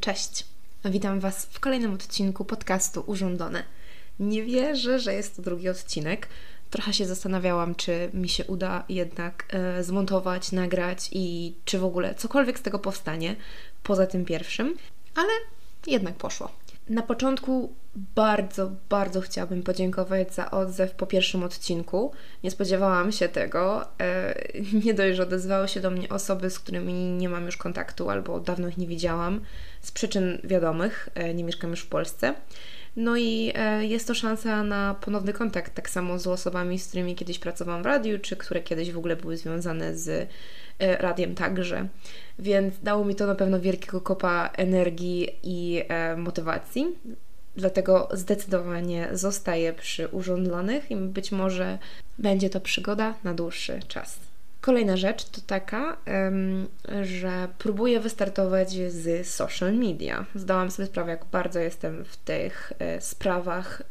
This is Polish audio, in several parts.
Cześć! Witam Was w kolejnym odcinku podcastu Urządzone. Nie wierzę, że jest to drugi odcinek. Trochę się zastanawiałam, czy mi się uda jednak e, zmontować, nagrać i czy w ogóle cokolwiek z tego powstanie poza tym pierwszym, ale jednak poszło. Na początku bardzo, bardzo chciałabym podziękować za odzew po pierwszym odcinku. Nie spodziewałam się tego. E, nie dość, że odezwały się do mnie osoby, z którymi nie mam już kontaktu albo dawno ich nie widziałam, z przyczyn wiadomych, e, nie mieszkam już w Polsce. No i e, jest to szansa na ponowny kontakt, tak samo z osobami, z którymi kiedyś pracowałam w radiu, czy które kiedyś w ogóle były związane z radiem także. Więc dało mi to na pewno wielkiego kopa energii i motywacji. Dlatego zdecydowanie zostaję przy urządlonych i być może będzie to przygoda na dłuższy czas. Kolejna rzecz to taka, że próbuję wystartować z social media. Zdałam sobie sprawę, jak bardzo jestem w tych e, sprawach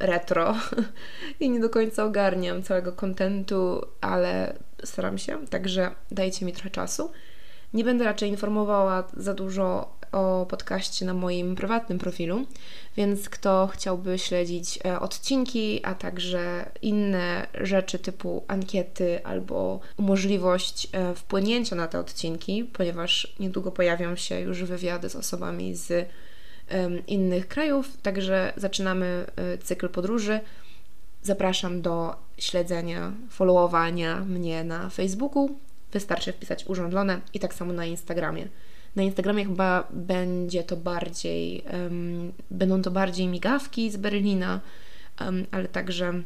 retro i nie do końca ogarniam całego kontentu, ale staram się, także dajcie mi trochę czasu. Nie będę raczej informowała za dużo o podcaście na moim prywatnym profilu, więc kto chciałby śledzić e, odcinki, a także inne rzeczy typu ankiety albo możliwość e, wpłynięcia na te odcinki, ponieważ niedługo pojawią się już wywiady z osobami z innych krajów, także zaczynamy e, cykl podróży. Zapraszam do śledzenia, followowania mnie na Facebooku. Wystarczy wpisać urządlone i tak samo na Instagramie. Na Instagramie chyba będzie to bardziej, um, będą to bardziej migawki z Berlina, um, ale także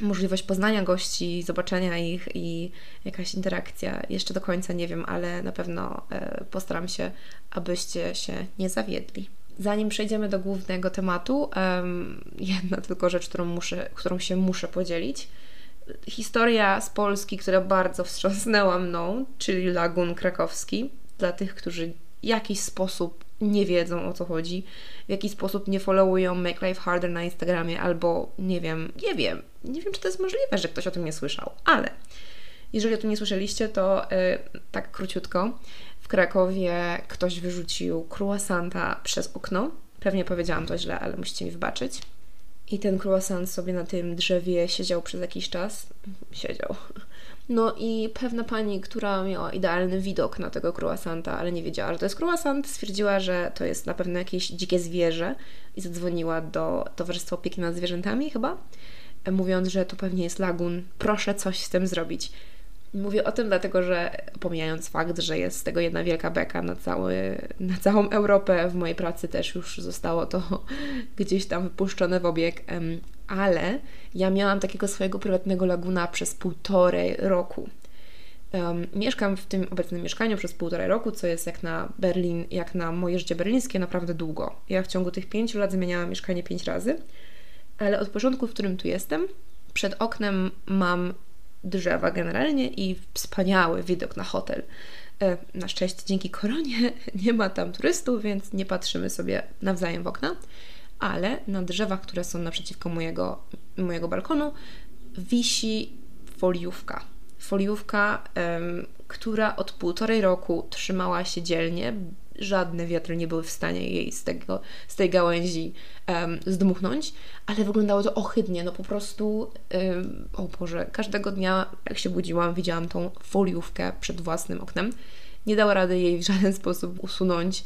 możliwość poznania gości, zobaczenia ich i jakaś interakcja. Jeszcze do końca nie wiem, ale na pewno e, postaram się, abyście się nie zawiedli. Zanim przejdziemy do głównego tematu, um, jedna tylko rzecz, którą, muszę, którą się muszę podzielić. Historia z Polski, która bardzo wstrząsnęła mną, czyli Lagun Krakowski dla tych, którzy w jakiś sposób nie wiedzą o co chodzi, w jaki sposób nie followują Make Life Harder na Instagramie, albo nie wiem, nie wiem, nie wiem, czy to jest możliwe, że ktoś o tym nie słyszał, ale jeżeli o tym nie słyszeliście, to yy, tak króciutko. W Krakowie ktoś wyrzucił croissanta przez okno. Pewnie powiedziałam to źle, ale musicie mi wybaczyć. I ten croissant sobie na tym drzewie siedział przez jakiś czas. Siedział. No i pewna pani, która miała idealny widok na tego croissanta, ale nie wiedziała, że to jest croissant, stwierdziła, że to jest na pewno jakieś dzikie zwierzę i zadzwoniła do Towarzystwa Opieki nad Zwierzętami chyba, mówiąc, że to pewnie jest lagun, proszę coś z tym zrobić. Mówię o tym dlatego, że pomijając fakt, że jest z tego jedna wielka beka na, cały, na całą Europę, w mojej pracy też już zostało to gdzieś tam wypuszczone w obieg, ale ja miałam takiego swojego prywatnego laguna przez półtorej roku. Um, mieszkam w tym obecnym mieszkaniu przez półtorej roku, co jest jak na Berlin, jak na moje życie berlińskie, naprawdę długo. Ja w ciągu tych pięciu lat zmieniałam mieszkanie pięć razy, ale od początku, w którym tu jestem, przed oknem mam drzewa generalnie i wspaniały widok na hotel. E, na szczęście dzięki koronie nie ma tam turystów, więc nie patrzymy sobie nawzajem w okna, ale na drzewach, które są naprzeciwko mojego, mojego balkonu, wisi foliówka. Foliówka, która od półtorej roku trzymała się dzielnie, żadne wiatry nie były w stanie jej z, tego, z tej gałęzi um, zdmuchnąć, ale wyglądało to ohydnie, no po prostu, um, o Boże, każdego dnia jak się budziłam, widziałam tą foliówkę przed własnym oknem. Nie dała rady jej w żaden sposób usunąć,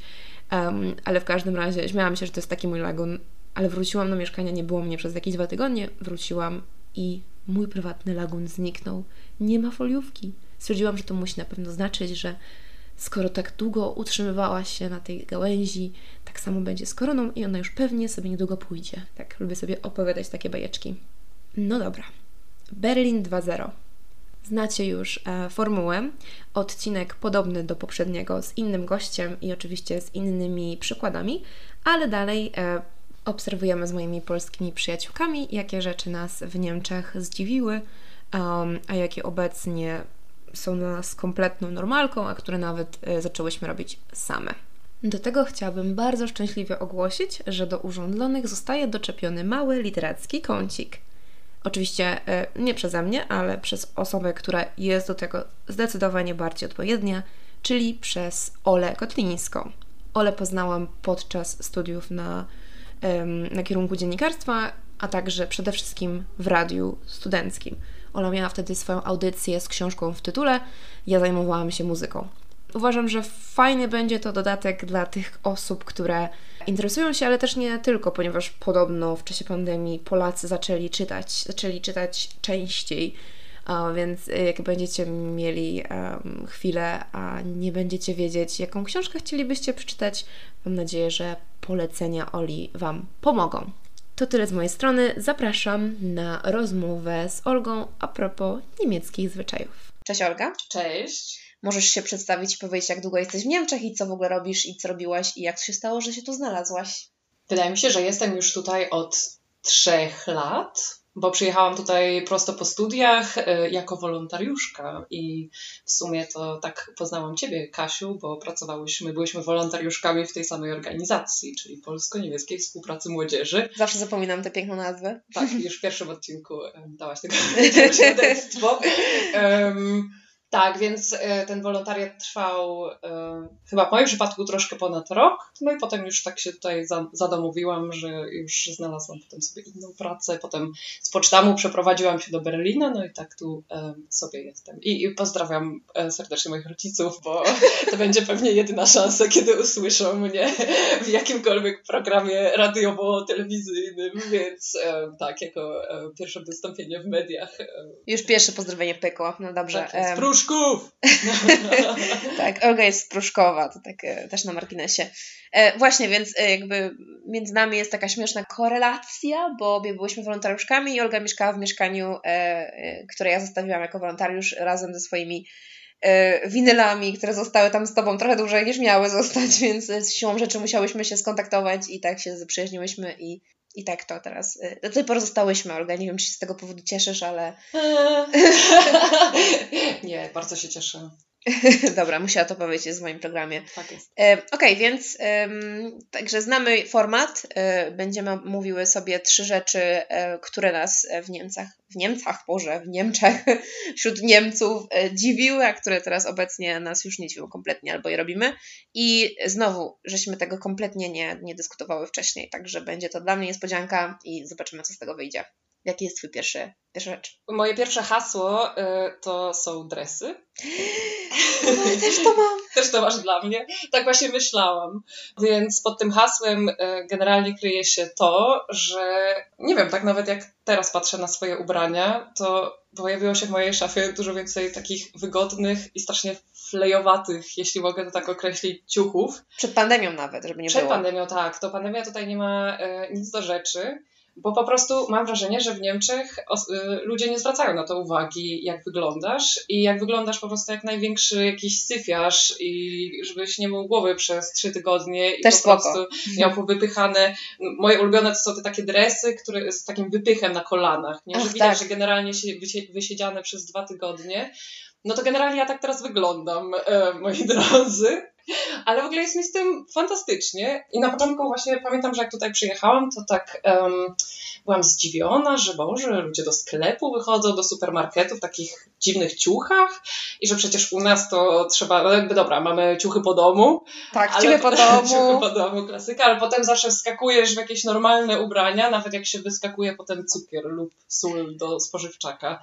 um, ale w każdym razie śmiałam się, że to jest taki mój lagun, ale wróciłam do mieszkania, nie było mnie przez jakieś dwa tygodnie, wróciłam i mój prywatny lagun zniknął. Nie ma foliówki. Stwierdziłam, że to musi na pewno znaczyć, że skoro tak długo utrzymywała się na tej gałęzi, tak samo będzie z koroną i ona już pewnie sobie niedługo pójdzie. Tak, lubię sobie opowiadać takie bajeczki. No dobra. Berlin 2.0. Znacie już e, formułę. Odcinek podobny do poprzedniego z innym gościem i oczywiście z innymi przykładami, ale dalej e, obserwujemy z moimi polskimi przyjaciółkami, jakie rzeczy nas w Niemczech zdziwiły, um, a jakie obecnie są dla nas kompletną normalką, a które nawet e, zaczęłyśmy robić same. Do tego chciałabym bardzo szczęśliwie ogłosić, że do urządlonych zostaje doczepiony mały literacki kącik. Oczywiście e, nie przeze mnie, ale przez osobę, która jest do tego zdecydowanie bardziej odpowiednia, czyli przez Olę Kotlińską. Ole poznałam podczas studiów na, na kierunku dziennikarstwa, a także przede wszystkim w radiu studenckim. Ola miała wtedy swoją audycję z książką w tytule, ja zajmowałam się muzyką. Uważam, że fajny będzie to dodatek dla tych osób, które interesują się, ale też nie tylko, ponieważ podobno w czasie pandemii Polacy zaczęli czytać, zaczęli czytać częściej. więc jak będziecie mieli um, chwilę, a nie będziecie wiedzieć, jaką książkę chcielibyście przeczytać, mam nadzieję, że polecenia Oli Wam pomogą. To tyle z mojej strony. Zapraszam na rozmowę z Olgą a propos niemieckich zwyczajów. Cześć Olga. Cześć. Możesz się przedstawić i powiedzieć, jak długo jesteś w Niemczech i co w ogóle robisz i co robiłaś i jak się stało, że się tu znalazłaś? Wydaje mi się, że jestem już tutaj od trzech lat bo przyjechałam tutaj prosto po studiach e, jako wolontariuszka i w sumie to tak poznałam Ciebie, Kasiu, bo pracowałyśmy, byłyśmy wolontariuszkami w tej samej organizacji, czyli Polsko-Niemieckiej Współpracy Młodzieży. Zawsze zapominam tę piękną nazwę. Tak, już w pierwszym odcinku dałaś tego świadectwo. Um, tak, więc e, ten wolontariat trwał e, chyba w moim przypadku troszkę ponad rok. No i potem już tak się tutaj zadomowiłam, że już znalazłam potem sobie inną pracę. Potem z pocztamu przeprowadziłam się do Berlina, no i tak tu e, sobie jestem. I, i pozdrawiam serdecznie moich rodziców, bo to będzie pewnie jedyna szansa, kiedy usłyszą mnie w jakimkolwiek programie radiowo-telewizyjnym, więc tak, jako pierwsze wystąpienie w mediach. Już pierwsze pozdrowienie pykło, no dobrze. Tak Pruszków! tak, Olga jest Pruszkowa, to tak e, też na marginesie. E, właśnie, więc e, jakby między nami jest taka śmieszna korelacja, bo obie byłyśmy wolontariuszkami i Olga mieszkała w mieszkaniu, które ja zostawiłam jako wolontariusz razem ze swoimi winylami, które zostały tam z tobą trochę dłużej niż miały zostać, więc z siłą rzeczy musiałyśmy się skontaktować i tak się zaprzyjaźniłyśmy i i tak to teraz. Y, do tej pory zostałyśmy, Olga. Nie wiem, czy się z tego powodu cieszysz, ale. nie, bardzo się cieszę. Dobra, musiała to powiedzieć w moim programie. Tak jest. E, Okej, okay, więc także znamy format. E, będziemy mówiły sobie trzy rzeczy, e, które nas w Niemcach, w Niemcach, Boże, w Niemczech, wśród Niemców e, dziwiły, a które teraz obecnie nas już nie dziwią kompletnie albo je robimy. I znowu, żeśmy tego kompletnie nie, nie dyskutowały wcześniej, także będzie to dla mnie niespodzianka i zobaczymy, co z tego wyjdzie. Jaki jest Twój pierwszy, pierwsza rzecz? Moje pierwsze hasło y, to są dresy. No, też to mam. też to masz dla mnie. Tak właśnie myślałam. Więc pod tym hasłem y, generalnie kryje się to, że nie wiem, tak nawet jak teraz patrzę na swoje ubrania, to pojawiło się w mojej szafie dużo więcej takich wygodnych i strasznie flejowatych, jeśli mogę to tak określić, ciuchów. Przed pandemią nawet, żeby nie Przed było. Przed pandemią, tak. To pandemia tutaj nie ma y, nic do rzeczy. Bo po prostu mam wrażenie, że w Niemczech y, ludzie nie zwracają na to uwagi, jak wyglądasz i jak wyglądasz po prostu jak największy jakiś syfiarz i żebyś nie mył głowy przez trzy tygodnie i Też po spoko. prostu miał wypychane. Moje ulubione to są te takie dresy, które z takim wypychem na kolanach, nie? że Ach, widać, tak. że generalnie się wysiedziane przez dwa tygodnie. No to generalnie ja tak teraz wyglądam, e, moi drodzy. Ale w ogóle jest mi z tym fantastycznie. I na początku właśnie pamiętam, że jak tutaj przyjechałam, to tak um, byłam zdziwiona, że Boże, ludzie do sklepu wychodzą, do supermarketu w takich dziwnych ciuchach i że przecież u nas to trzeba, no jakby dobra, mamy ciuchy po domu. Tak, ale, ciuchy po domu. ciuchy po domu, klasyka, ale potem zawsze wskakujesz w jakieś normalne ubrania, nawet jak się wyskakuje potem cukier lub sól do spożywczaka.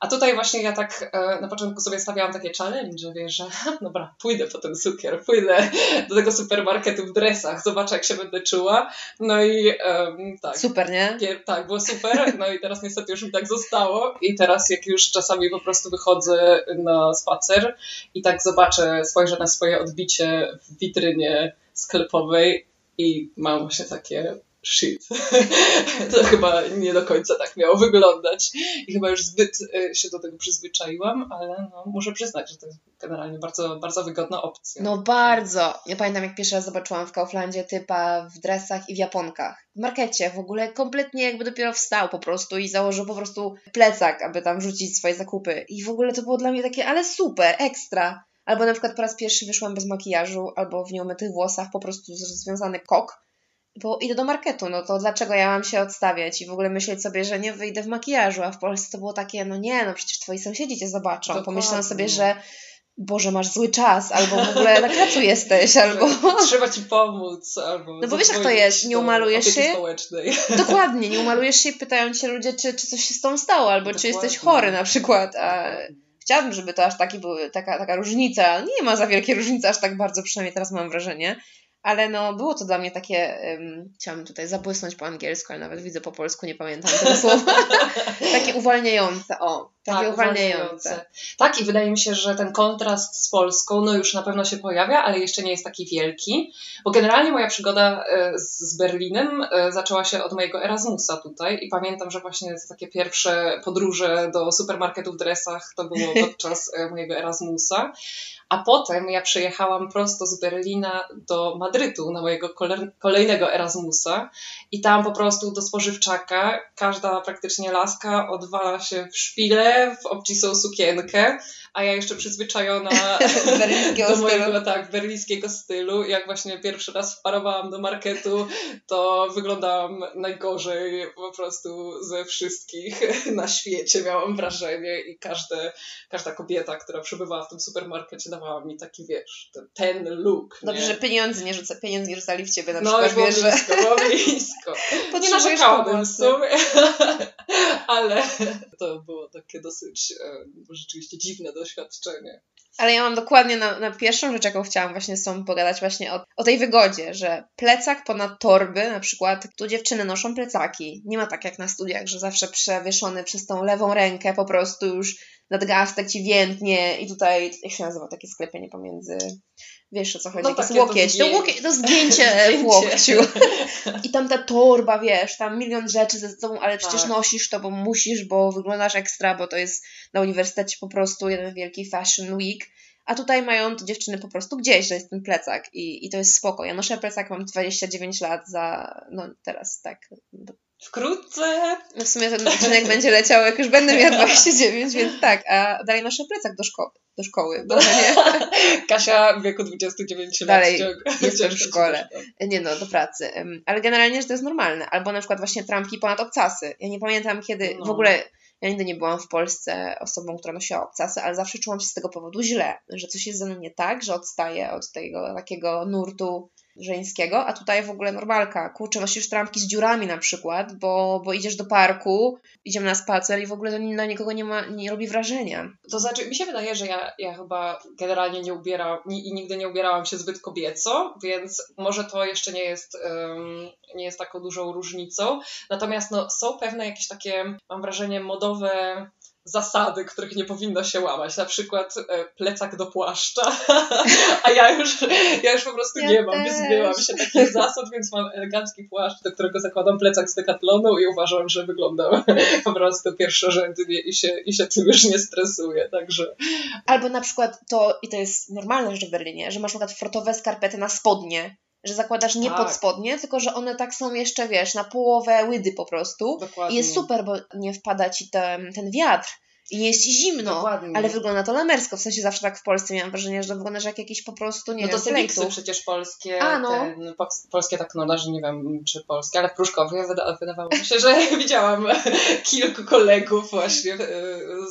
A tutaj właśnie ja tak e, na początku sobie stawiałam takie challenge, wiesz, że dobra, pójdę po ten cukier, pójdę do tego supermarketu w dresach, zobaczę jak się będę czuła. No i um, tak. Super, nie? Tak, było super. No i teraz niestety już mi tak zostało. I teraz jak już czasami po prostu wychodzę na spacer i tak zobaczę, spojrzę na swoje odbicie w witrynie sklepowej i mam właśnie takie shit. to chyba nie do końca tak miało wyglądać i chyba już zbyt y, się do tego przyzwyczaiłam, ale no, muszę przyznać, że to jest generalnie bardzo, bardzo wygodna opcja. No bardzo. Ja pamiętam, jak pierwszy raz zobaczyłam w Kauflandzie typa w dresach i w japonkach. W markecie w ogóle kompletnie jakby dopiero wstał po prostu i założył po prostu plecak, aby tam rzucić swoje zakupy. I w ogóle to było dla mnie takie, ale super, ekstra. Albo na przykład po raz pierwszy wyszłam bez makijażu, albo w nieumytych włosach po prostu związany kok bo idę do marketu, no to dlaczego ja mam się odstawiać i w ogóle myśleć sobie, że nie wyjdę w makijażu, a w Polsce to było takie, no nie, no przecież twoi sąsiedzi cię zobaczą. Dokładnie. Pomyślą sobie, że Boże, masz zły czas, albo w ogóle na kacu jesteś, albo... Trzeba ci pomóc, albo... No bo wiesz jak to jest, nie umalujesz się... społecznej. Dokładnie, nie umalujesz się i pytają cię ludzie, czy, czy coś się z tą stało, albo Dokładnie. czy jesteś chory na przykład, a chciałabym, żeby to aż taki był, taka, taka różnica, nie ma za wielkie różnice aż tak bardzo, przynajmniej teraz mam wrażenie, ale no, było to dla mnie takie, um, chciałam tutaj zabłysnąć po angielsku, ale nawet widzę po polsku, nie pamiętam tego słowa. takie uwalniające, o, takie tak, uwalniające. Tak, i wydaje mi się, że ten kontrast z Polską, no już na pewno się pojawia, ale jeszcze nie jest taki wielki, bo generalnie moja przygoda e, z Berlinem e, zaczęła się od mojego Erasmusa tutaj i pamiętam, że właśnie takie pierwsze podróże do supermarketu w dresach to było podczas e, mojego Erasmusa. A potem ja przyjechałam prosto z Berlina do Madrytu na mojego kolejnego Erasmusa i tam po prostu do spożywczaka każda praktycznie laska odwala się w szpilę, w obcisłą sukienkę, a ja jeszcze przyzwyczajona do mojego tak, berlińskiego stylu. Jak właśnie pierwszy raz wparowałam do marketu, to wyglądałam najgorzej po prostu ze wszystkich na świecie, miałam wrażenie i każde, każda kobieta, która przebywała w tym supermarkecie dawała mi taki, wiesz, ten look. Dobrze, nie? że pieniądze nie, rzuca, pieniądze nie rzucali w ciebie na no, przykład, wiesz, blisko, że... było blisko. To nie narzekałabym w sumie, ale to było takie dosyć e, rzeczywiście dziwne doświadczenie. Ale ja mam dokładnie na, na pierwszą rzecz, jaką chciałam właśnie z tobą pogadać, właśnie o, o tej wygodzie, że plecak ponad torby, na przykład, tu dziewczyny noszą plecaki. Nie ma tak jak na studiach, że zawsze przewieszony przez tą lewą rękę po prostu już nadgarstek ci więdnie i tutaj, jak się nazywa takie sklepienie pomiędzy, wiesz o co chodzi, no, takie łokieć, to, łokieć, to zdjęcie, zdjęcie w łokciu i tam ta torba, wiesz, tam milion rzeczy ze sobą, ale przecież tak. nosisz to, bo musisz, bo wyglądasz ekstra, bo to jest na uniwersytecie po prostu jeden wielki fashion week, a tutaj mają to dziewczyny po prostu gdzieś, że jest ten plecak i, i to jest spoko. Ja noszę plecak, mam 29 lat za, no teraz tak, Wkrótce. No w sumie ten odcinek będzie leciał, jak już będę miała 29, więc tak, a dalej noszę plecak do szkoły. Do szkoły, bo nie. Kasia w wieku 29 lat. Dalej jestem w szkole. Nie no, do pracy. Ale generalnie, że to jest normalne. Albo na przykład właśnie trampki ponad obcasy. Ja nie pamiętam kiedy, no. w ogóle ja nigdy nie byłam w Polsce osobą, która nosiła obcasy, ale zawsze czułam się z tego powodu źle, że coś jest ze mną nie tak, że odstaję od tego takiego nurtu żeńskiego, a tutaj w ogóle normalka. Kurczę, nosisz trampki z dziurami na przykład, bo, bo idziesz do parku, idziemy na spacer i w ogóle to na nikogo nie, ma, nie robi wrażenia. To znaczy, mi się wydaje, że ja, ja chyba generalnie nie ubieram i nigdy nie ubierałam się zbyt kobieco, więc może to jeszcze nie jest, um, nie jest taką dużą różnicą. Natomiast no, są pewne jakieś takie, mam wrażenie, modowe zasady, których nie powinno się łamać. Na przykład e, plecak do płaszcza, a ja już, ja już po prostu ja nie mam. Wyzbyłam się takich zasad, więc mam elegancki płaszcz, do którego zakładam plecak z Decathlonu i uważam, że wyglądam po prostu pierwszorzędnie i się, i się tym już nie stresuję, także... Albo na przykład to, i to jest normalne rzecz w Berlinie, że masz na przykład frotowe skarpety na spodnie, że zakładasz nie tak. pod spodnie, tylko że one tak są jeszcze, wiesz, na połowę łydy po prostu. Dokładnie. I jest super, bo nie wpada ci ten, ten wiatr i jest zimno, Dokładnie. ale wygląda to lamersko. W sensie zawsze tak w Polsce miałam wrażenie, że to wygląda jak jakiś po prostu, nie no wiem, to te przecież polskie, A, no. ten, po, polskie tak no, że nie wiem czy polskie, ale w Pruszkowie wyda, wydawało mi się, że widziałam kilku kolegów właśnie e,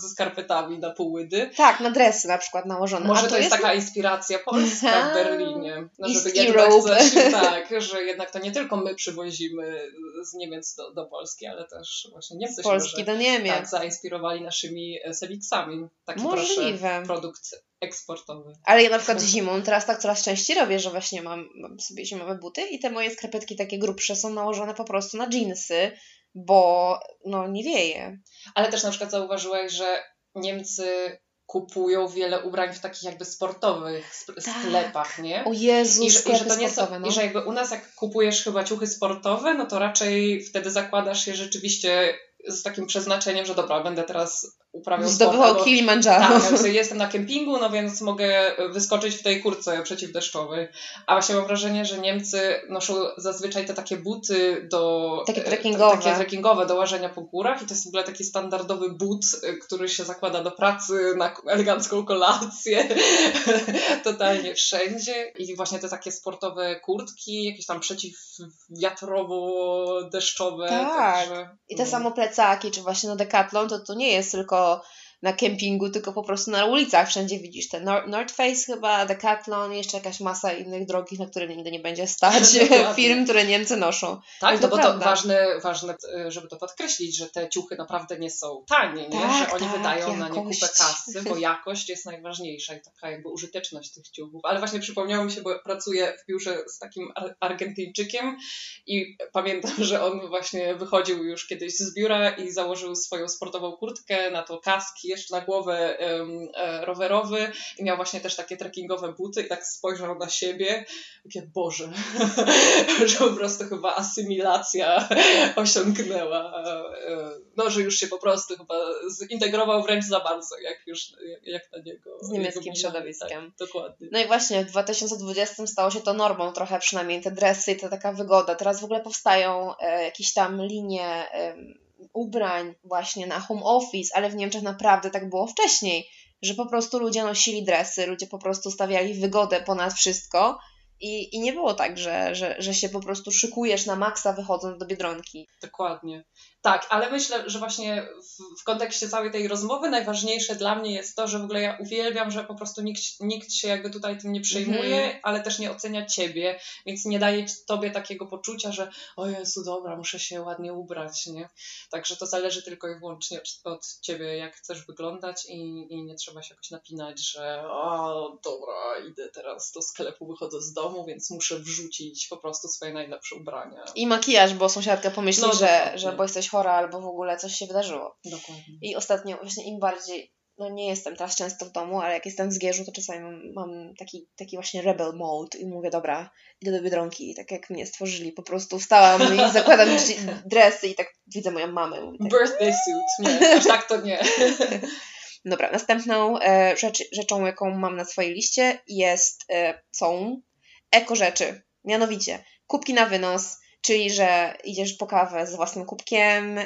ze skarpetami na półłydy. Tak, na dresy na przykład nałożone. Może to, to jest, jest taka inspiracja polska w Berlinie. No, żeby jednak coś, tak, że jednak to nie tylko my przywozimy z Niemiec do, do Polski, ale też właśnie Niemcy Polski może, do Niemiec. Tak, zainspirowali naszymi Sevicsami. Taki Możliwe. produkt eksportowy. Ale ja na przykład zimą teraz tak coraz częściej robię, że właśnie mam, mam sobie zimowe buty i te moje skarpetki takie grubsze są nałożone po prostu na jeansy, bo no nie wieje. Ale też na przykład zauważyłeś, że Niemcy kupują wiele ubrań w takich jakby sportowych tak. sklepach, nie? O Jezu, I, i że to nie sportowe, no. I że jakby u nas jak kupujesz chyba ciuchy sportowe, no to raczej wtedy zakładasz je rzeczywiście z takim przeznaczeniem, że dobra, będę teraz uprawiał Zdobywał sport. Kilimanjaro. Tak, ja jestem na kempingu, no więc mogę wyskoczyć w tej kurce przeciwdeszczowej. A właśnie mam wrażenie, że Niemcy noszą zazwyczaj te takie buty do... Takie trekkingowe. Takie trekkingowe do łażenia po górach i to jest w ogóle taki standardowy but, który się zakłada do pracy na elegancką kolację. Totalnie wszędzie. I właśnie te takie sportowe kurtki, jakieś tam przeciwwiatrowo-deszczowe. Tak. Także, I te no. samo plecaki, czy właśnie no Decathlon, to to nie jest tylko all na kempingu, tylko po prostu na ulicach. Wszędzie widzisz te North Face chyba, Decathlon, jeszcze jakaś masa innych drogich, na które nigdy nie będzie stać firm, które Niemcy noszą. Tak, no bo prawda. to ważne, ważne, żeby to podkreślić, że te ciuchy naprawdę nie są tanie, nie? Tak, że oni tak, wydają jakość. na nie kupę kasy, bo jakość jest najważniejsza i taka jakby użyteczność tych ciuchów. Ale właśnie przypomniało mi się, bo pracuję w biurze z takim Argentyńczykiem i pamiętam, że on właśnie wychodził już kiedyś z biura i założył swoją sportową kurtkę, na to kaski, jeszcze na głowę um, rowerowy i miał właśnie też takie trekkingowe buty i tak spojrzał na siebie, takie Boże, że po prostu chyba asymilacja osiągnęła, e, no, że już się po prostu chyba zintegrował wręcz za bardzo, jak już, jak na niego. Z niemieckim środowiskiem. Tak, dokładnie. No i właśnie w 2020 stało się to normą trochę przynajmniej, te dresy i to taka wygoda. Teraz w ogóle powstają e, jakieś tam linie e, ubrań właśnie na home office, ale w Niemczech naprawdę tak było wcześniej, że po prostu ludzie nosili dresy, ludzie po prostu stawiali wygodę ponad wszystko. I, I nie było tak, że, że, że się po prostu szykujesz na maksa wychodząc do biedronki. Dokładnie. Tak, ale myślę, że właśnie w, w, kontekście całej tej rozmowy najważniejsze dla mnie jest to, że w ogóle ja uwielbiam, że po prostu nikt, nikt się jakby tutaj tym nie przejmuje, mm ale też nie ocenia ciebie, więc nie daje tobie takiego poczucia, że o Jezu, dobra, muszę się ładnie ubrać, nie? Także to zależy tylko i wyłącznie od ciebie, jak chcesz wyglądać i, i nie trzeba się jakoś napinać, że o, dobra, idę teraz do sklepu, wychodzę z domu, więc muszę wrzucić po prostu swoje najlepsze ubrania. I makijaż, bo sąsiadka pomyśli, no, że, że bo jesteś albo w ogóle coś się wydarzyło. Dokładnie. I ostatnio właśnie im bardziej, no nie jestem teraz często w domu, ale jak jestem w Zgierzu, to czasami mam, mam taki, taki właśnie rebel mode i mówię, dobra, idę do Biedronki i tak jak mnie stworzyli, po prostu wstałam i zakładam dresy i tak widzę moją mamę. Tak, Birthday suit, nie, aż tak to nie. Dobra, następną e, rzecz, rzeczą, jaką mam na swojej liście jest, e, są eko rzeczy. Mianowicie kubki na wynos, czyli że idziesz po kawę z własnym kubkiem,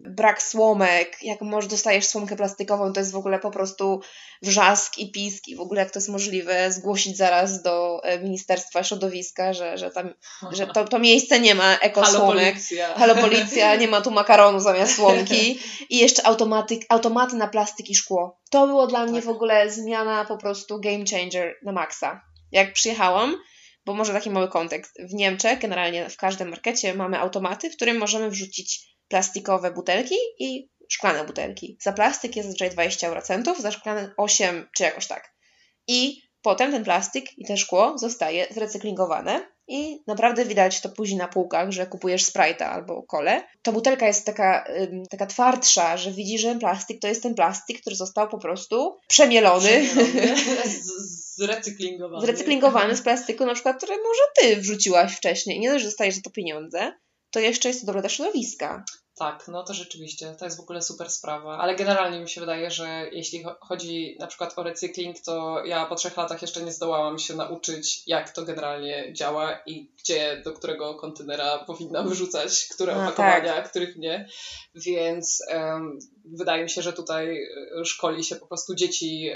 brak słomek, jak może dostajesz słomkę plastikową, to jest w ogóle po prostu wrzask i pisk i w ogóle jak to jest możliwe, zgłosić zaraz do e, Ministerstwa Środowiska, że, że, tam, że to, to miejsce nie ma ekosłomek. Halo policja. Halo policja, nie ma tu makaronu zamiast słomki i jeszcze automaty, automaty na plastik i szkło. To było dla mnie tak. w ogóle zmiana po prostu game changer na maksa. Jak przyjechałam, bo może taki mały kontekst. W Niemczech, generalnie w każdym markecie, mamy automaty, w którym możemy wrzucić plastikowe butelki i szklane butelki. Za plastik jest zazwyczaj 20 eurocentów, za szklane 8 czy jakoś tak. I potem ten plastik i to szkło zostaje zrecyklingowane i naprawdę widać to później na półkach, że kupujesz Sprite'a albo kole. Ta butelka jest taka, taka twardsza, że widzisz, że plastik to jest ten plastik, który został po prostu przemielony. przemielony. Zrecyklingowany. Zrecyklingowany z plastiku, na przykład, który może ty wrzuciłaś wcześniej. Nie dość, że dostajesz za to pieniądze, to jeszcze jest to dobre dla środowiska. Tak, no to rzeczywiście, to jest w ogóle super sprawa, ale generalnie mi się wydaje, że jeśli chodzi na przykład o recykling, to ja po trzech latach jeszcze nie zdołałam się nauczyć, jak to generalnie działa i gdzie, do którego kontenera powinnam wyrzucać, które no, opakowania, tak. których nie, więc um, wydaje mi się, że tutaj e, szkoli się po prostu dzieci,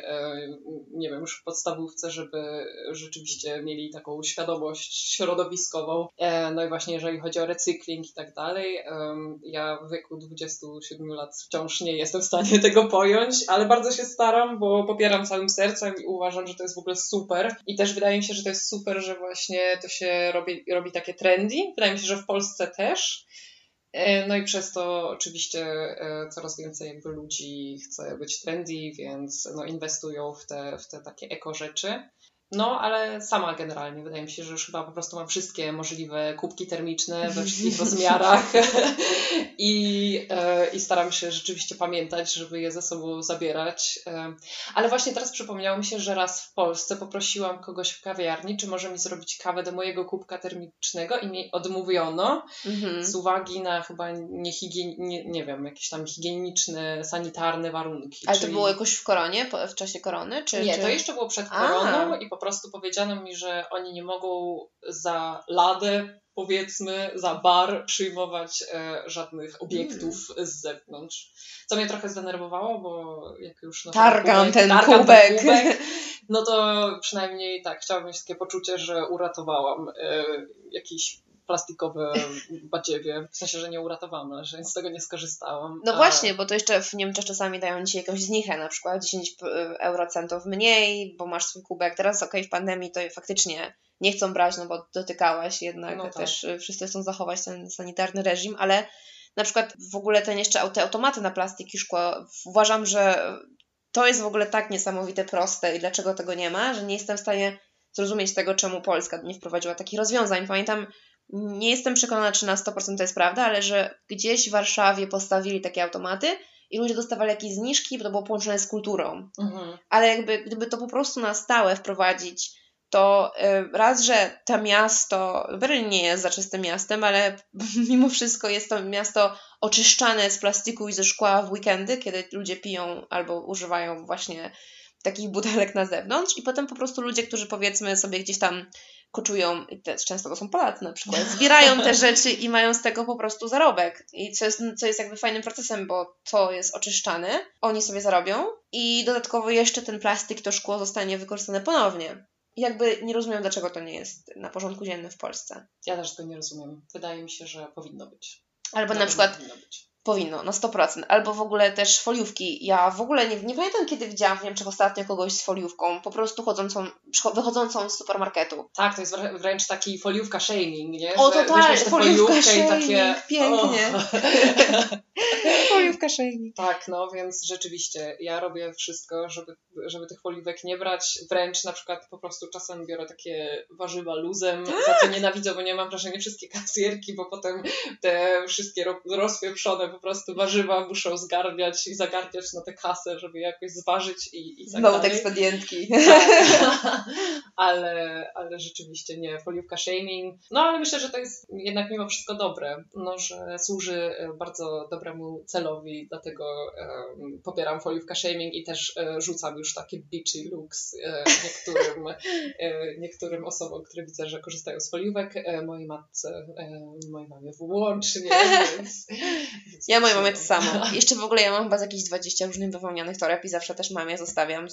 nie wiem, już w podstawówce, żeby rzeczywiście mieli taką świadomość środowiskową. E, no i właśnie jeżeli chodzi o recykling i tak dalej, ja w wieku 27 lat wciąż nie jestem w stanie tego pojąć, ale bardzo się staram, bo popieram całym sercem i uważam, że to jest w ogóle super. I też wydaje mi się, że to jest super, że właśnie to się robi, robi takie trendy. Wydaje mi się, że w Polsce też. E, no i przez to oczywiście e, coraz więcej jakby ludzi chce być trendy, więc no inwestują w te, w te takie eko rzeczy. No, ale sama generalnie wydaje mi się, że już chyba po prostu mam wszystkie możliwe kubki termiczne we wszystkich rozmiarach i, e, i staram się rzeczywiście pamiętać, żeby je ze sobą zabierać. E, ale właśnie teraz przypomniało mi się, że raz w Polsce poprosiłam kogoś w kawiarni, czy może mi zrobić kawę do mojego kubka termicznego i mi odmówiono mhm. z uwagi na chyba niehigien... nie, nie wiem, jakieś tam higieniczne, sanitarne warunki. Ale czyli... to było jakoś w koronie, w czasie korony? Czy, nie, czy... to jeszcze było przed koroną A. i po po prostu powiedziano mi, że oni nie mogą za ladę, powiedzmy, za bar przyjmować e, żadnych obiektów mm. z zewnątrz. Co mnie trochę zdenerwowało, bo jak już... No, targam ten kubek. Ten kubek, no to przynajmniej tak, chciałabym mieć takie poczucie, że uratowałam e, jakiś plastikowe badziewie. W sensie, że nie uratowano, że z tego nie skorzystałam. No właśnie, bo to jeszcze w Niemczech czasami dają Ci jakąś znichę, na przykład 10 eurocentów mniej, bo masz swój kubek. Teraz okej, okay, w pandemii to faktycznie nie chcą brać, no bo dotykałaś jednak, no tak. też y, wszyscy chcą zachować ten sanitarny reżim, ale na przykład w ogóle ten jeszcze te automaty na plastik i szkło, uważam, że to jest w ogóle tak niesamowite proste i dlaczego tego nie ma, że nie jestem w stanie zrozumieć tego, czemu Polska nie wprowadziła takich rozwiązań. Pamiętam, nie jestem przekonana, czy na 100% to jest prawda, ale że gdzieś w Warszawie postawili takie automaty i ludzie dostawali jakieś zniżki, bo to było połączone z kulturą. Mhm. Ale jakby gdyby to po prostu na stałe wprowadzić, to y, raz, że to miasto, Berlin nie jest za czystym miastem, ale mimo wszystko jest to miasto oczyszczane z plastiku i ze szkła w weekendy, kiedy ludzie piją albo używają właśnie takich butelek na zewnątrz i potem po prostu ludzie, którzy powiedzmy sobie gdzieś tam koczują, często to są Polacy na przykład, zbierają te rzeczy i mają z tego po prostu zarobek. I co jest, co jest jakby fajnym procesem, bo to jest oczyszczane, oni sobie zarobią i dodatkowo jeszcze ten plastik, to szkło zostanie wykorzystane ponownie. I jakby nie rozumiem, dlaczego to nie jest na porządku dziennym w Polsce. Ja też tego nie rozumiem. Wydaje mi się, że powinno być. Albo na, na przykład Powinno, na 100%. Albo w ogóle też foliówki. Ja w ogóle nie, nie pamiętam, kiedy widziałam w Niemczech ostatnio kogoś z foliówką, po prostu chodzącą, wychodzącą z supermarketu. Tak, to jest wręcz taki foliówka shaming, nie? O, to tak, foliówka shaming, takie... pięknie. shaming. Tak, no więc rzeczywiście ja robię wszystko, żeby, żeby tych foliówek nie brać. Wręcz na przykład po prostu czasem biorę takie warzywa luzem, tak? za co nienawidzę, bo nie mam wrażenia wszystkie kasjerki, bo potem te wszystkie rozpieprzone po prostu warzywa muszą zgarniać i zagarniać na tę kasę, żeby jakoś zważyć i, i tak Znowu te ekspedientki. Tak. ale, ale rzeczywiście nie, foliówka shaming. No ale myślę, że to jest jednak mimo wszystko dobre, no, że służy e, bardzo dobremu celowi, dlatego um, popieram foliówka shaming i też um, rzucam już takie beachy looks um, niektórym, niektórym osobom, które widzę, że korzystają z foliówek, mojej matce, mojej mamie włącznie, więc, więc ja mojej mamie to samo. Jeszcze w ogóle ja mam chyba z jakieś 20 różnych wypełnionych toreb i zawsze też mamie zostawiam.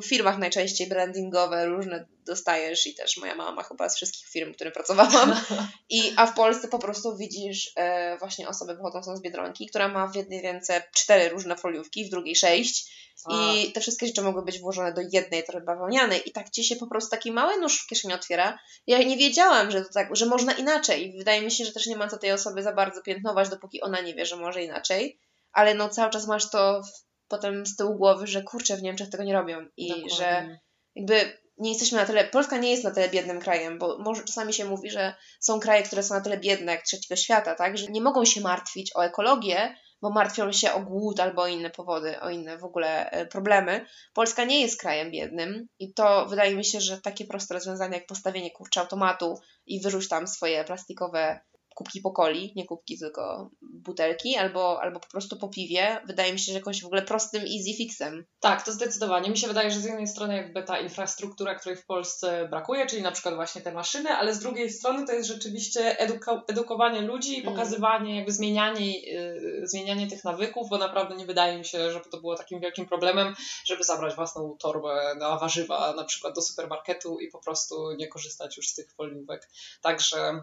W firmach najczęściej brandingowe różne dostajesz i też moja mama chyba z wszystkich firm, w których pracowałam. I, a w Polsce po prostu widzisz e, właśnie osobę wychodzącą z Biedronki, która ma w jednej ręce cztery różne foliówki, w drugiej sześć i te wszystkie rzeczy mogły być włożone do jednej torby bawełnianej i tak ci się po prostu taki mały nóż w kieszeni otwiera. Ja nie wiedziałam, że, to tak, że można inaczej. Wydaje mi się, że też nie ma co tej osoby za bardzo piętnować, dopóki ona nie wie, że może inaczej. Ale no cały czas masz to w, potem z tyłu głowy, że kurczę, w Niemczech tego nie robią. I Dokładnie. że jakby nie jesteśmy na tyle, Polska nie jest na tyle biednym krajem, bo może czasami się mówi, że są kraje, które są na tyle biedne jak trzeciego świata, tak, że nie mogą się martwić o ekologię, bo martwią się o głód albo inne powody, o inne w ogóle e, problemy. Polska nie jest krajem biednym i to wydaje mi się, że takie proste rozwiązania jak postawienie kurczę automatu i wyrzuć tam swoje plastikowe kubki po coli, nie kubki, tylko butelki, albo, albo po prostu po piwie, wydaje mi się, że jakąś w ogóle prostym easy fixem. Tak, to zdecydowanie. Mi się wydaje, że z jednej strony jakby ta infrastruktura, której w Polsce brakuje, czyli na przykład właśnie te maszyny, ale z drugiej strony to jest rzeczywiście eduko edukowanie ludzi i mm. pokazywanie, jakby zmienianie, yy, zmienianie tych nawyków, bo naprawdę nie wydaje mi się, żeby to było takim wielkim problemem, żeby zabrać własną torbę na warzywa na przykład do supermarketu i po prostu nie korzystać już z tych foliówek. Także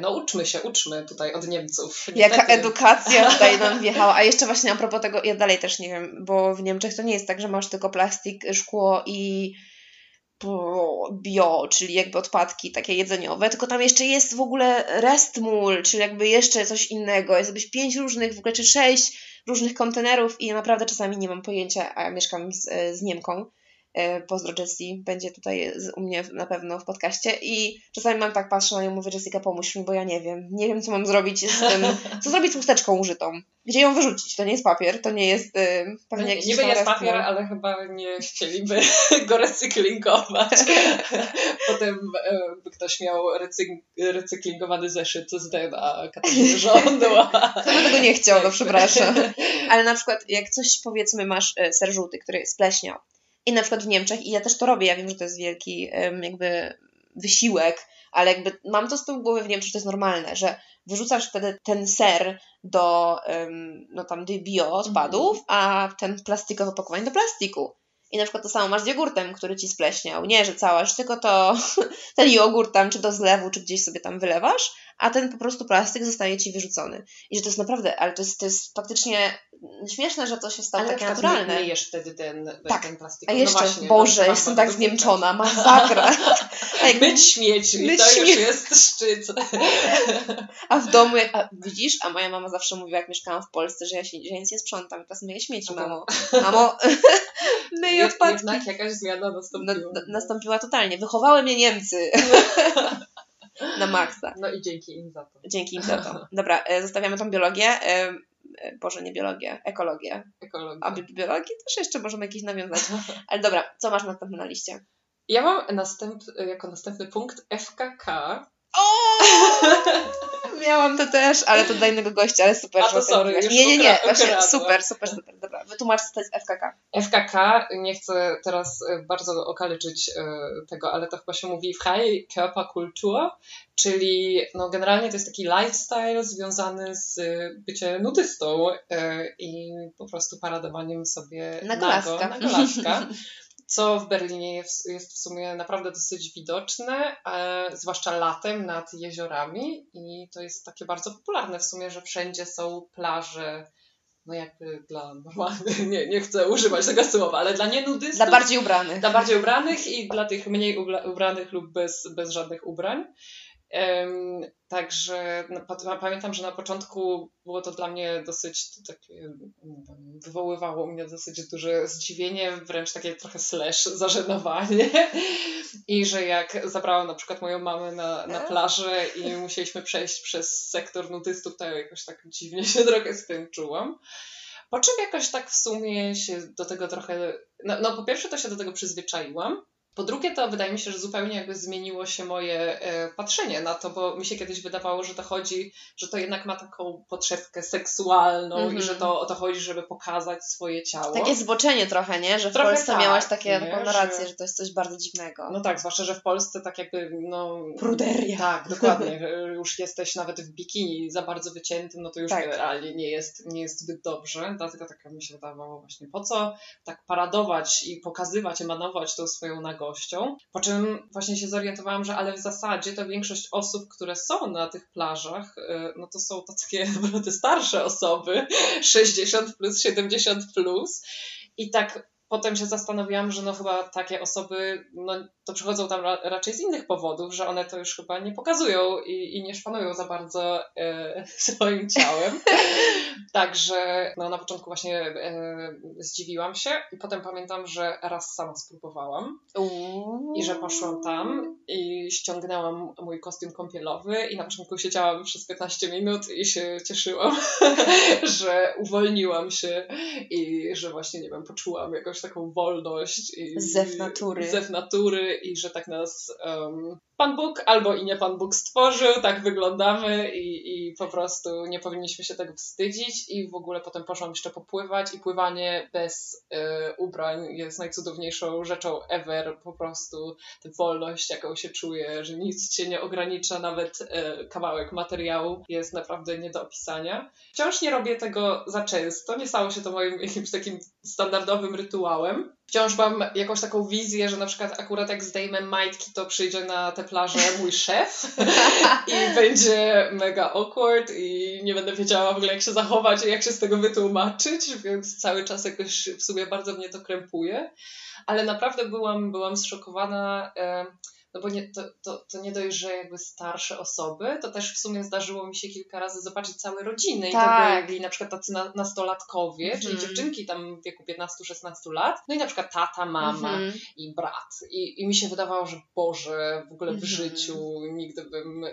no uczmy się, uczmy tutaj od Niemców. Niestety. Jaka edukacja tutaj nam wjechała. A jeszcze właśnie a propos tego, ja dalej też nie wiem, bo w Niemczech to nie jest tak, że masz tylko plastik, szkło i bio, czyli jakby odpadki takie jedzeniowe, tylko tam jeszcze jest w ogóle restmul, czyli jakby jeszcze coś innego. Jest jakbyś pięć różnych, w ogóle czy sześć różnych kontenerów i ja naprawdę czasami nie mam pojęcia, a ja mieszkam z, z Niemką, E, pozdro Jessie, będzie tutaj u mnie na pewno w podcaście. I czasami mam tak, patrzę na nią mówię, Jessica pomóż mi, bo ja nie wiem, nie wiem co mam zrobić z tym, co zrobić z chusteczką użytą, gdzie ją wyrzucić, to nie jest papier, to nie jest y, pewnie jakiś Niby jest papier, ale chyba nie chcieliby go recyklingować. Potem e, by ktoś miał recyk recyklingowany zeszyt z DNA Katarzyny rządu. Kto by tego nie chciał, no przepraszam. Ale na przykład jak coś powiedzmy masz ser żółty, który spleśniał, i na przykład w Niemczech, i ja też to robię, ja wiem, że to jest wielki jakby wysiłek, ale jakby mam to z tyłu głowy w Niemczech, to jest normalne, że wyrzucasz wtedy ten ser do, no tam, do bio odpadów, mm. a ten plastikowe opakowanie do plastiku. I na przykład to samo masz z jogurtem, który ci spleśniał. Nie, że cała, że tylko to ten jogurt tam, czy do zlewu, czy gdzieś sobie tam wylewasz, a ten po prostu plastik zostaje ci wyrzucony. I że to jest naprawdę, ale to jest, to jest faktycznie śmieszne, że to się stało Ale takie naturalne. Nie, nie jesz wtedy ten, Tak. ten plastik. A No jeszcze, właśnie, Boże, no, jestem tak zniemczona, masakra. A, jak, Myć śmieci, Myć to już jest szczyt. a w domu, jak, a widzisz, a moja mama zawsze mówiła, jak mieszkałam w Polsce, że ja, się, że ja nic nie sprzątam, teraz myję śmieci, No mamo. Mamo, myję Jed- odpadki. Jednak jakaś zmiana nastąpiła. no, nastąpiła totalnie. Wychowały mnie Niemcy. Na maksa. No i dzięki im za to. Dzięki im za to. Dobra, e, zostawiamy tą biologię. E, e, Boże, nie biologię, ekologię. Ekologia. A bi- biologii też jeszcze możemy jakieś nawiązać. Ale dobra, co masz następne na liście? Ja mam następ, jako następny punkt FKK. O! Miałam to też, ale to dla innego gościa, ale super, A to sorry, już Nie, nie, nie, właśnie super, super, super. Dobra, wytłumacz, co to jest FKK. FKK, nie chcę teraz e, bardzo okaleczyć e, tego, ale to chyba się mówi Freikörperkultur, czyli no generalnie to jest taki lifestyle związany z byciem nudystą i po prostu paradowaniem sobie Na nago, kolaska. na. Co w Berlinie jest, jest w sumie naprawdę dosyć widoczne, e, zwłaszcza latem nad jeziorami i to jest takie bardzo popularne w sumie, że wszędzie są plaże, no jakby dla normalnych, nie, nie chcę używać tego słowa, ale dla nienudystów, Dla bardziej ubranych. dla bardziej ubranych i dla tych mniej ubranych lub bez, bez żadnych ubrań. Także no, pa- pamiętam, że na początku było to dla mnie dosyć takie, nie wiem, wywoływało mnie dosyć duże zdziwienie, wręcz takie trochę slash, zażenowanie. I że jak zabrałam na przykład moją mamę na, na plażę i musieliśmy przejść przez sektor nudystów, to ja jakoś tak dziwnie się trochę z tym czułam. Po czym jakoś tak w sumie się do tego trochę. No, no po pierwsze, to się do tego przyzwyczaiłam. Po drugie, to wydaje mi się, że zupełnie jakby zmieniło się moje e, patrzenie na to, bo mi się kiedyś wydawało, że to chodzi, że to jednak ma taką potrzebkę seksualną Mhm. i że to o to chodzi, żeby pokazać swoje ciało. Takie zboczenie trochę, nie? Że w Trochę Polsce tak, miałaś takie, nie? taką Że- narrację, że to jest coś bardzo dziwnego. No tak, zwłaszcza, że w Polsce tak jakby, no... Pruderia. Tak, dokładnie. że Już jesteś nawet w bikini za bardzo wyciętym, no to już Tak. generalnie nie jest, nie jest zbyt dobrze. Dlatego tak mi się wydawało właśnie, po co tak paradować i pokazywać, emanować tą swoją nagością. Po czym właśnie się zorientowałam, że ale w zasadzie to większość osób, które są na tych plażach, y, no to są to takie naprawdę starsze osoby, 60 plus, 70 plus. I tak potem się zastanowiłam, że no chyba takie osoby, no to przychodzą tam ra raczej z innych powodów, że one to już chyba nie pokazują i, i nie szpanują za bardzo e, swoim ciałem. Także no, na początku właśnie e, zdziwiłam się i potem pamiętam, że raz sama spróbowałam Uuu. i że poszłam tam i ściągnęłam mój kostium kąpielowy i na początku siedziałam przez 15 minut i się cieszyłam, że uwolniłam się i że właśnie, nie wiem, poczułam jakąś taką wolność. I, Zew natury. Zew natury i że tak nas um, Pan Bóg albo i nie Pan Bóg stworzył, tak wyglądamy i, i po prostu nie powinniśmy się tego wstydzić i w ogóle potem poszłam jeszcze popływać i pływanie bez e, ubrań jest najcudowniejszą rzeczą ever, po prostu tę wolność, jaką się czuje, że nic cię nie ogranicza, nawet e, kawałek materiału jest naprawdę nie do opisania. Wciąż nie robię tego za często, nie stało się to moim jakimś takim standardowym rytuałem. Wciąż mam jakąś taką wizję, że na przykład akurat jak zdejmę majtki, to przyjdzie na tę plażę mój szef i będzie mega awkward i nie będę wiedziała w ogóle jak się zachować i jak się z tego wytłumaczyć, więc cały czas jakoś w sumie bardzo mnie to krępuje. Ale naprawdę byłam, byłam zszokowana, e, no bo nie, to, to, to nie dość, że jakby starsze osoby, to też w sumie zdarzyło mi się kilka razy zobaczyć całe rodziny i Tak. to byli na przykład tacy na, nastolatkowie, czyli Mhm. dziewczynki tam w wieku 15-16 lat, no i na przykład tata, mama, Mhm. i brat. I, I mi się wydawało, że Boże, w ogóle w Mhm. życiu nigdy bym e,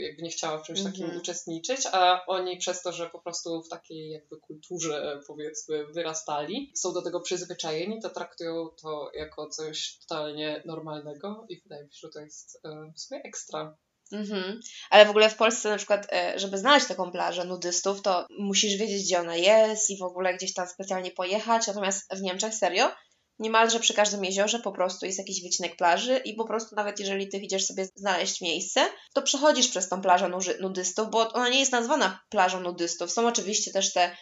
jakby nie chciała w czymś takim uczestniczyć, a oni przez to, że po prostu w takiej jakby kulturze powiedzmy wyrastali, są do tego przyzwyczajeni, to traktują to jako coś totalnie normalnego i wydaje mi się, że to jest e, w sumie ekstra. Mhm. Ale w ogóle w Polsce na przykład, e, żeby znaleźć taką plażę nudystów, to musisz wiedzieć, gdzie ona jest i w ogóle gdzieś tam specjalnie pojechać. Natomiast w Niemczech serio, niemalże przy każdym jeziorze po prostu jest jakiś wycinek plaży i po prostu nawet jeżeli ty idziesz sobie znaleźć miejsce, to przechodzisz przez tą plażę nudystów, bo ona nie jest nazwana plażą nudystów. Są oczywiście też te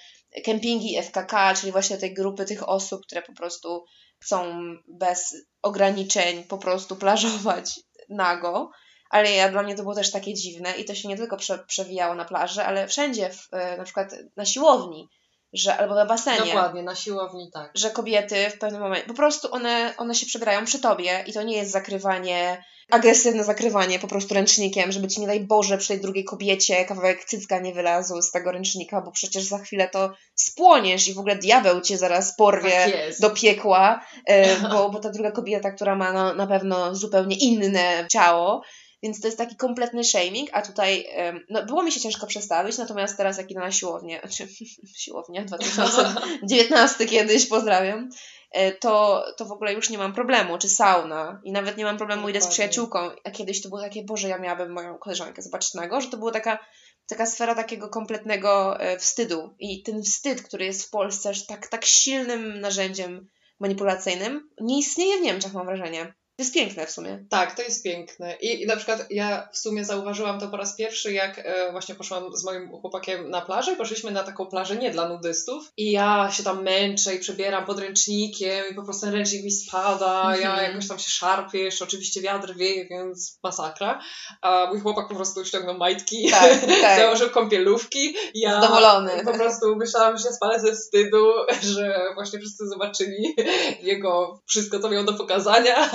kempingi FKK, czyli właśnie tej grupy tych osób, które po prostu chcą bez ograniczeń po prostu plażować nago. Ale ja, dla mnie to było też takie dziwne i to się nie tylko prze, przewijało na plaży, ale wszędzie, w, e, na przykład na siłowni że, albo na basenie. Dokładnie, na siłowni tak. Że kobiety w pewnym momencie, po prostu one, one się przebierają przy tobie i to nie jest zakrywanie, agresywne zakrywanie po prostu ręcznikiem, żeby ci nie daj Boże przy tej drugiej kobiecie kawałek cycka nie wylazł z tego ręcznika, bo przecież za chwilę to spłoniesz i w ogóle diabeł cię zaraz porwie tak do piekła, e, bo, bo ta druga kobieta, która ma no, na pewno zupełnie inne ciało, więc to jest taki kompletny shaming, a tutaj no, było mi się ciężko przestawić, natomiast teraz jak idę na siłownię, znaczy siłownia 2019 kiedyś, pozdrawiam, e, to, to w ogóle już nie mam problemu, czy sauna i nawet nie mam problemu, idę z przyjaciółką, a kiedyś to było takie, Boże, ja miałabym moją koleżankę zobaczyć nago, że to była taka taka sfera takiego kompletnego e, wstydu i ten wstyd, który jest w Polsce tak, tak silnym narzędziem manipulacyjnym, nie istnieje w Niemczech, mam wrażenie. To jest piękne w sumie. Tak, to jest piękne. I, I na przykład ja w sumie zauważyłam to po raz pierwszy, jak e, właśnie poszłam z moim chłopakiem na plażę i poszliśmy na taką plażę nie dla nudystów. I ja się tam męczę i przebieram podręcznikiem i po prostu ten ręcznik mi spada, mm -hmm. ja jakoś tam się szarpię, jeszcze oczywiście wiatr wieje, więc masakra. A mój chłopak po prostu ściągnął majtki, tak, tak. założył kąpielówki. Ja Zadowolony. po prostu myślałam, że się spalę ze wstydu, że właśnie wszyscy zobaczyli jego wszystko, co miał do pokazania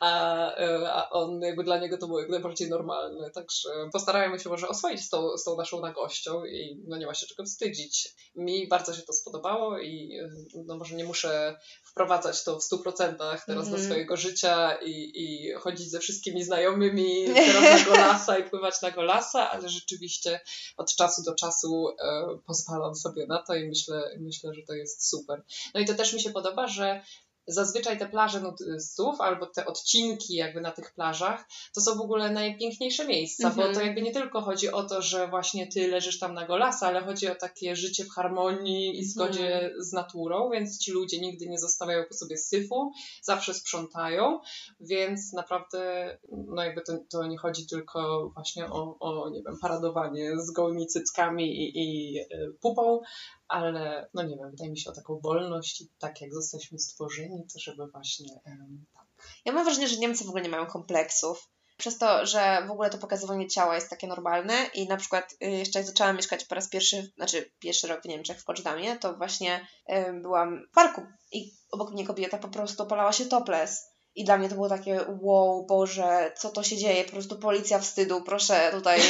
a, e, a on jakby dla niego to było jak najbardziej normalne. Także postarajmy się może oswoić z tą, z tą naszą nagością i no nie ma się czego wstydzić. Mi bardzo się to spodobało i no może nie muszę wprowadzać to w 100% teraz mm. do mhm. swojego życia i, i chodzić ze wszystkimi znajomymi teraz na golasa i pływać na golasa, ale rzeczywiście od czasu do czasu e, pozwalam sobie na to i myślę, myślę, że to jest super. No i to też mi się podoba, że zazwyczaj te plaże nudystów albo te odcinki jakby na tych plażach to są w ogóle najpiękniejsze miejsca, mm -hmm. bo to mhm. jakby nie tylko chodzi o to, że właśnie ty leżysz tam na golasa, ale chodzi o takie życie w harmonii i zgodzie mm -hmm. z naturą, więc ci ludzie nigdy nie zostawiają po sobie syfu, zawsze sprzątają, więc naprawdę no jakby to, to nie chodzi tylko właśnie o, o nie wiem, paradowanie z gołymi cyckami i, i e, pupą, ale no nie wiem, wydaje mi się o taką wolność i tak jak zostaliśmy stworzeni, to żeby właśnie um, tak. Ja mam wrażenie, że Niemcy w ogóle nie mają kompleksów. Przez to, że w ogóle to pokazywanie ciała jest takie normalne i na przykład y, jeszcze jak zaczęłam mieszkać po raz pierwszy, znaczy pierwszy rok w Niemczech, w Poczdamie, to właśnie byłam w parku i obok mnie kobieta po prostu opalała się topless i dla mnie to było takie, wow, Boże, co to się dzieje? Po prostu policja wstydu, proszę tutaj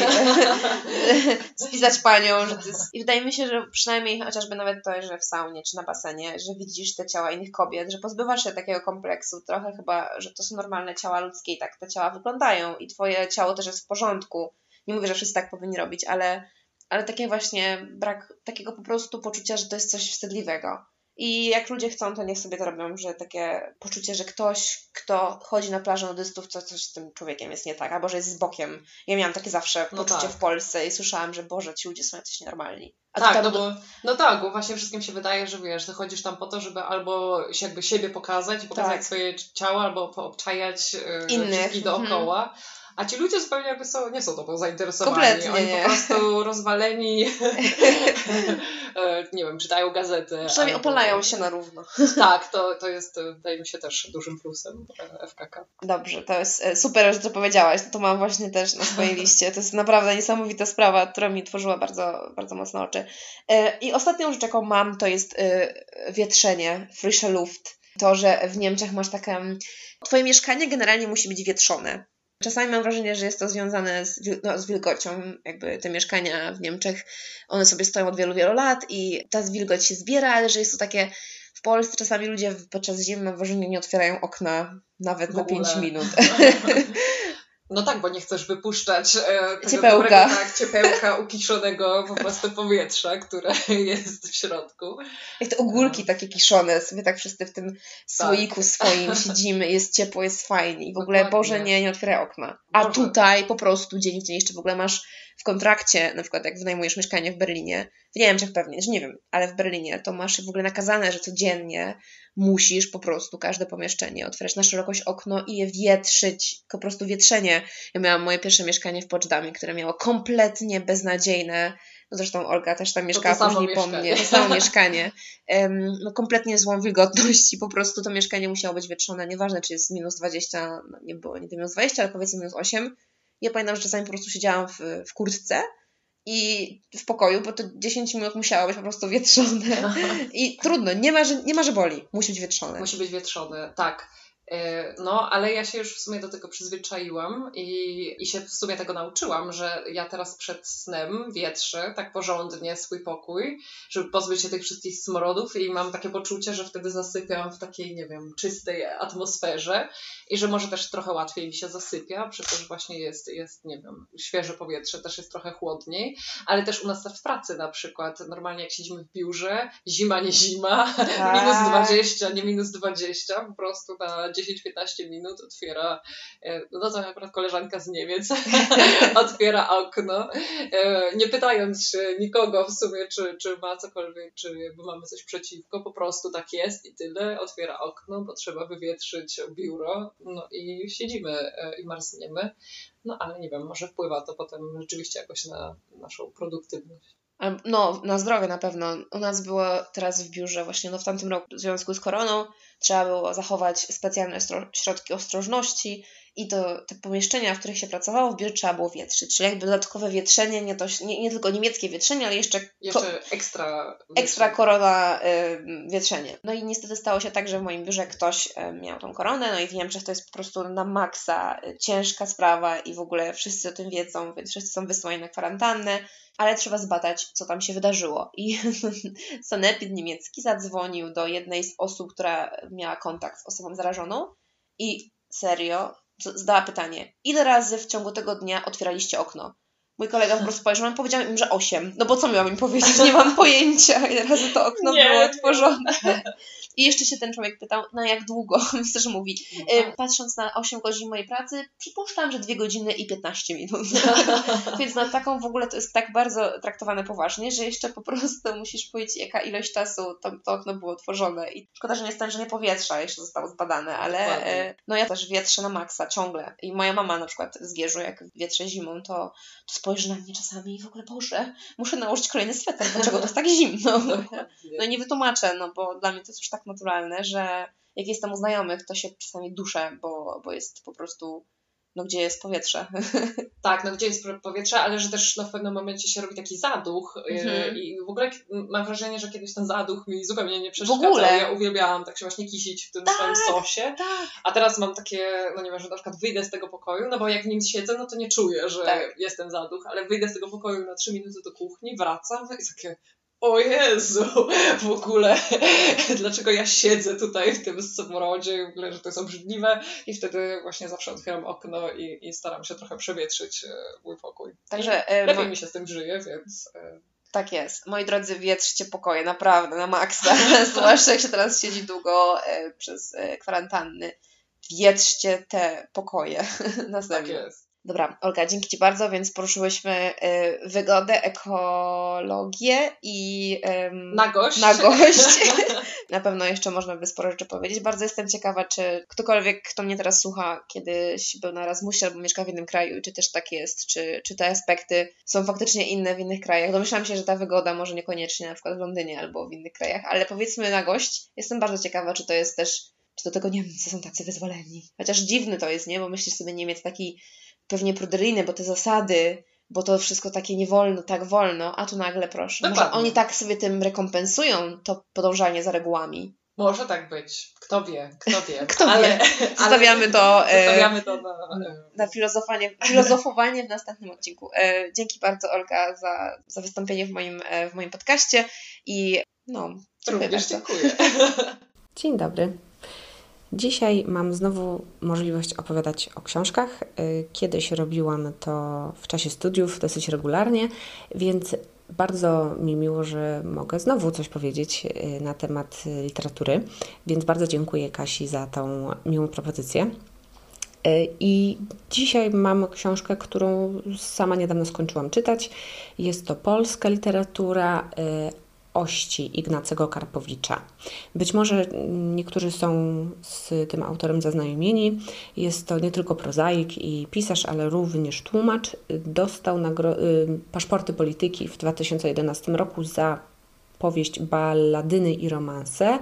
spisać panią. Że jest... I wydaje mi się, że przynajmniej chociażby nawet to, że w saunie czy na basenie, że widzisz te ciała innych kobiet, że pozbywasz się takiego kompleksu. Trochę chyba, że to są normalne ciała ludzkie i tak te ciała wyglądają i twoje ciało też jest w porządku. Nie mówię, że wszyscy tak powinni robić, ale, ale takie właśnie brak takiego po prostu poczucia, że to jest coś wstydliwego. I jak ludzie chcą, to niech sobie to robią, że takie poczucie, że ktoś, kto chodzi na plażę nudystów, to coś z tym człowiekiem jest nie tak, albo że jest z bokiem. Ja miałam takie zawsze no poczucie tak. w Polsce i słyszałam, że Boże, ci ludzie są jacyś nienormalni. A tak, no bo, no tak, bo właśnie wszystkim się wydaje, że wiesz, że chodzisz tam po to, żeby albo jakby siebie pokazać i pokazać tak. swoje ciało, albo poobczajać yy, Innych. dookoła. Mhm a ci ludzie zupełnie jakby są, nie są tobą zainteresowani. Kompletnie Oni nie. po prostu rozwaleni, nie wiem, czytają gazety. Przynajmniej albo... opalają się na równo. tak, to, to jest, wydaje mi się, też dużym plusem e, FKK. Dobrze, to jest e, super, że to powiedziałaś. To mam właśnie też na swojej liście. To jest naprawdę niesamowita sprawa, która mi tworzyła bardzo, bardzo mocno oczy. I ostatnią rzecz, jaką mam, to jest wietrzenie, frische Luft. To, że w Niemczech masz takie... Twoje mieszkanie generalnie musi być wietrzone. Czasami mam wrażenie, że jest to związane z, no, z wilgocią. Jakby te mieszkania w Niemczech, one sobie stoją od wielu, wielu lat i ta wilgoć się zbiera, ale że jest to takie w Polsce czasami ludzie podczas zimy mam wrażenie nie otwierają okna nawet na 5 minut. No tak, bo nie chcesz wypuszczać e, ciepełka. Dobrego, tak, ciepełka ukiszonego po prostu powietrza, które jest w środku. Jak te ogórki no. takie kiszone, sobie tak wszyscy w tym tak. słoiku swoim siedzimy, jest ciepło, jest fajnie i w ogóle, Dokładnie. Boże, nie, nie otwieraj okna. A Boże. tutaj po prostu dzień w dzień jeszcze w ogóle masz w kontrakcie, na przykład jak wynajmujesz mieszkanie w Berlinie, w Niemczech pewnie, że nie wiem, ale w Berlinie to masz w ogóle nakazane, że codziennie musisz po prostu każde pomieszczenie otwierać na szerokość okno i je wietrzyć, po prostu wietrzenie. Ja miałam moje pierwsze mieszkanie w Poczdamie, które miało kompletnie beznadziejne no zresztą Olga też tam mieszkała to później po mnie, to samo mieszkanie, um, no kompletnie złą wilgotność i po prostu to mieszkanie musiało być wietrzone, nieważne czy jest minus 20, no nie było nigdy minus 20, ale powiedzmy minus 8. Ja pamiętam, że czasami po prostu siedziałam w, w kurtce i w pokoju, bo to 10 minut musiało być po prostu wietrzone. I trudno, nie ma, że, nie ma, że boli. Musi być wietrzone. Musi być wietrzone, tak. E, no, ale ja się już w sumie do tego przyzwyczaiłam i, i się w sumie tego nauczyłam, że ja teraz przed snem wietrzę tak porządnie swój pokój, żeby pozbyć się tych wszystkich smrodów i mam takie poczucie, że wtedy zasypiam w takiej, nie wiem, czystej atmosferze i że może też trochę łatwiej mi się zasypia, przez to, że właśnie jest, jest, nie wiem, świeże powietrze, też jest trochę chłodniej, ale też u nas w pracy na przykład, normalnie jak siedzimy w biurze, zima, nie zima, tak. minus 20, nie minus 20, po prostu na 10-15 minut otwiera, e, no to akurat koleżanka z Niemiec, otwiera okno, e, nie pytając się nikogo w sumie, czy, czy ma cokolwiek, czy jakby mamy coś przeciwko, po prostu tak jest i tyle, otwiera okno, bo trzeba wywietrzyć biuro, no i siedzimy e, i marzniemy, no ale nie wiem, może wpływa to potem rzeczywiście jakoś na naszą produktywność. No, na zdrowie na pewno. U nas było teraz w biurze właśnie no w tamtym roku w związku z koroną trzeba było zachować specjalne środki ostrożności i to te pomieszczenia, w których się pracowało w biurze trzeba było wietrzyć, czyli jakby dodatkowe wietrzenie, nie, to, nie, nie tylko niemieckie wietrzenie, ale jeszcze, jeszcze ekstra, ekstra korona y, wietrzenie. No i niestety stało się tak, że w moim biurze ktoś y, miał tą koronę, no i w Niemczech to jest po prostu na maksa y, ciężka sprawa i w ogóle wszyscy o tym wiedzą, więc wszyscy są wysłani na kwarantannę ale trzeba zbadać, co tam się wydarzyło. I sanepid niemiecki zadzwonił do jednej z osób, która miała kontakt z osobą zarażoną i serio zadała pytanie, ile razy w ciągu tego dnia otwieraliście okno? Mój kolega po prostu spojrzał, no powiedział im, że 8. No bo co miałam im powiedzieć? Nie mam pojęcia, ile razy to okno nie, było otworzone. I jeszcze się ten człowiek pytał, na jak długo? Myślę, że mówi, no. patrząc na 8 godzin mojej pracy, przypuszczam, że 2 godziny i 15 minut. Więc na taką w ogóle to jest tak bardzo traktowane poważnie, że jeszcze po prostu musisz powiedzieć, jaka ilość czasu to, to okno było otworzone. I szkoda, że nie stężenie powietrza jeszcze zostało zbadane, ale Dokładnie. no ja też wietrzę na maksa ciągle. I moja mama na przykład z Gierzu, jak wietrze zimą, to, to spojrzy na mnie czasami i w ogóle, Boże, muszę nałożyć kolejny sweter, dlaczego to jest tak zimno? No i nie wytłumaczę, no bo dla mnie to jest już tak naturalne, że jak jestem u znajomych, to się czasami duszę, bo, bo jest po prostu no gdzie jest powietrze. Tak, no gdzie jest powietrze, ale że też no, w pewnym momencie się robi taki zaduch mm-hmm. i w ogóle mam wrażenie, że kiedyś ten zaduch mi zupełnie nie przeszkadzał. Ja uwielbiałam tak się właśnie kisić w tym tak, swoim sosie, tak. a teraz mam takie, no nie wiem, że na przykład wyjdę z tego pokoju, no bo jak w nim siedzę, no to nie czuję, że tak. jestem zaduch, ale wyjdę z tego pokoju na trzy minuty do kuchni, wracam i takie o Jezu, w ogóle, dlaczego ja siedzę tutaj w tym smrodzie, w ogóle, że to jest obrzydliwe i wtedy właśnie zawsze otwieram okno i, i staram się trochę przewietrzyć e, mój pokój. Także, e, lepiej mi się z tym żyje, więc... E, tak jest. Moi drodzy, wietrzcie pokoje, naprawdę, na maksa. Zwłaszcza jak się teraz siedzi długo e, przez kwarantanny. Wietrzcie te pokoje na zewnątrz. Tak jest. Dobra, Olga, dzięki Ci bardzo, więc poruszyłyśmy y, wygodę, ekologię i ym, nagość. nagość. Na pewno jeszcze można by sporo rzeczy powiedzieć. Bardzo jestem ciekawa, czy ktokolwiek, kto mnie teraz słucha, kiedyś był na Erasmusie albo mieszka w innym kraju, czy też tak jest, czy, czy te aspekty są faktycznie inne w innych krajach. Domyślam się, że ta wygoda może niekoniecznie na przykład w Londynie albo w innych krajach, ale powiedzmy nagość. Jestem bardzo ciekawa, czy to jest też, czy do tego Niemcy są tacy wyzwoleni. Chociaż dziwny to jest, nie? Bo myślisz sobie Niemiec taki pewnie pruderyjny, bo te zasady, bo to wszystko takie nie wolno, tak wolno, a tu nagle proszę. Dokładnie. Może oni tak sobie tym rekompensują to podążanie za regułami. Może tak być. Kto wie, kto wie. Kto ale, wie. Zostawiamy to, e, zostawiamy to na, na filozofowanie, filozofowanie w następnym odcinku. E, dzięki bardzo Olga za, za wystąpienie w moim, e, w moim podcaście i no, dziękuję Również bardzo. dziękuję. Dzień dobry. Dzisiaj mam znowu możliwość opowiadać o książkach. Y, kiedyś robiłam to w czasie studiów dosyć regularnie, więc bardzo mi miło, że mogę znowu coś powiedzieć y, na temat literatury, więc bardzo dziękuję Kasi za tą miłą propozycję. Y, I dzisiaj mam książkę, którą sama niedawno skończyłam czytać. Jest to polska literatura, Ości Ignacego Karpowicza. Być może niektórzy są z tym autorem zaznajomieni. Jest to nie tylko prozaik i pisarz, ale również tłumacz. Dostał y, paszporty polityki w 2011 roku za powieść Balladyny i romanse,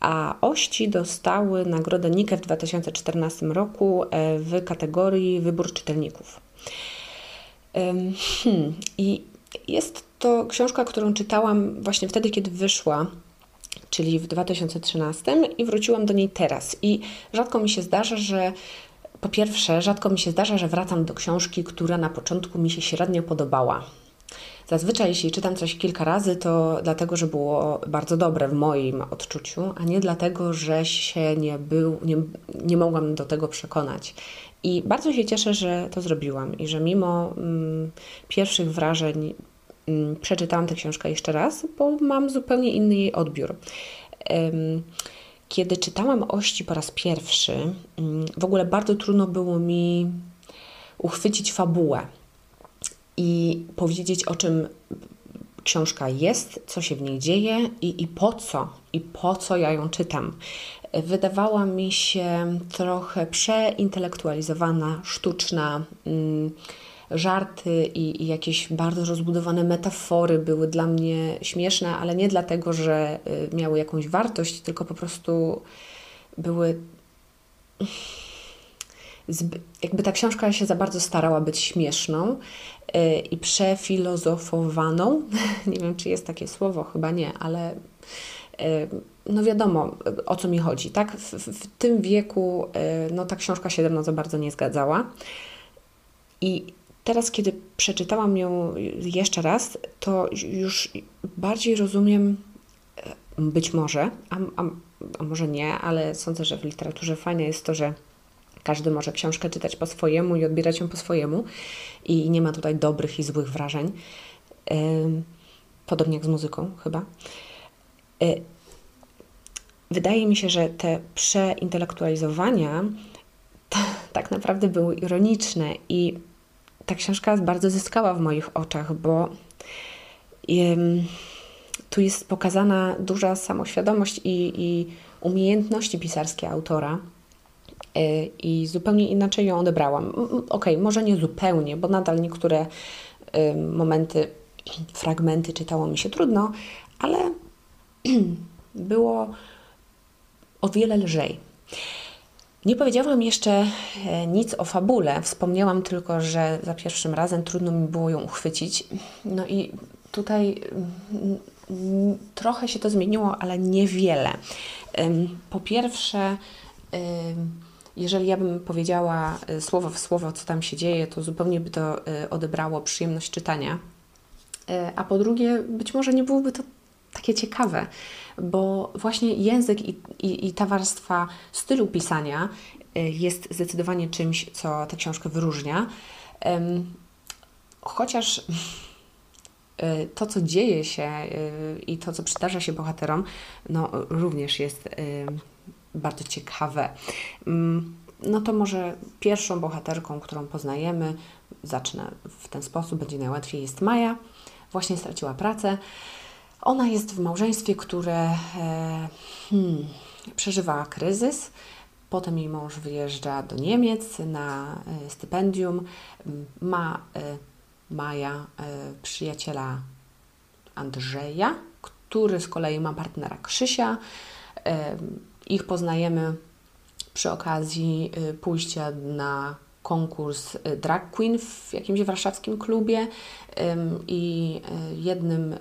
a Ości dostały nagrodę Nike w 2014 roku e, w kategorii Wybór czytelników. Hmm, I jest to książka, którą czytałam właśnie wtedy, kiedy wyszła, czyli w 2013 i wróciłam do niej teraz. I rzadko mi się zdarza, że po pierwsze, rzadko mi się zdarza, że wracam do książki, która na początku mi się średnio podobała. Zazwyczaj, jeśli czytam coś kilka razy, to dlatego, że było bardzo dobre w moim odczuciu, a nie dlatego, że się nie, był, nie, nie mogłam do tego przekonać. I bardzo się cieszę, że to zrobiłam i że mimo mm, pierwszych wrażeń przeczytałam tę książkę jeszcze raz, bo mam zupełnie inny jej odbiór. Kiedy czytałam Ości po raz pierwszy, mm, w ogóle bardzo trudno było mi uchwycić fabułę i powiedzieć, o czym książka jest, co się w niej dzieje i, i po co, i po co ja ją czytam. Wydawała mi się trochę przeintelektualizowana, sztuczna. Mm, żarty i, i, jakieś bardzo rozbudowane metafory były dla mnie śmieszne, ale nie dlatego, że y, miały jakąś wartość, tylko po prostu były jakby ta książka się za bardzo starała być śmieszną yy, i przefilozofowaną. nie wiem, czy jest takie słowo, chyba nie, ale yy, no wiadomo, o co mi chodzi, tak? W, w tym wieku no ta książka się ze mną za bardzo nie zgadzała. I teraz, kiedy przeczytałam ją jeszcze raz, to już bardziej rozumiem, y, być może, a, a, a może nie, ale sądzę, że w literaturze fajne jest to, że każdy może książkę czytać po swojemu i odbierać ją po swojemu i nie ma tutaj dobrych i złych wrażeń. Podobnie jak z muzyką chyba. E, wydaje mi się, że te przeintelektualizowania tak naprawdę były ironiczne i ta książka bardzo zyskała w moich oczach, bo tu jest pokazana duża samoświadomość i, i umiejętności pisarskie autora Y, i zupełnie inaczej ją odebrałam. Ok, może nie zupełnie, bo nadal niektóre momenty, fragmenty czytało mi się trudno, ale było o wiele lżej. Nie powiedziałam jeszcze e, nic o fabule. Wspomniałam tylko, że za pierwszym razem trudno mi było ją uchwycić. No i tutaj mm, trochę się to zmieniło, ale niewiele. Po pierwsze, jeżeli ja bym powiedziała y, słowo w słowo, co tam się dzieje, to zupełnie by to y, odebrało przyjemność czytania. A po drugie, być może nie byłoby to takie ciekawe, bo właśnie język i, i, i ta warstwa stylu pisania jest zdecydowanie czymś, co tę książkę wyróżnia. Chociaż to, co dzieje się i to, co przydarza się bohaterom, no, również jest bardzo ciekawe. Mm, no to może pierwszą bohaterką, którą poznajemy, zacznę w ten sposób, będzie najłatwiej, jest Maja. Właśnie straciła pracę. Ona jest w małżeństwie, które e, hmm, przeżywa kryzys. Potem jej mąż wyjeżdża do Niemiec na e, stypendium. Ma e, Maja przyjaciela Andrzeja, który z kolei ma partnera Krzysia. Ich poznajemy przy okazji pójścia na konkurs drag queen w jakimś warszawskim klubie i jednym,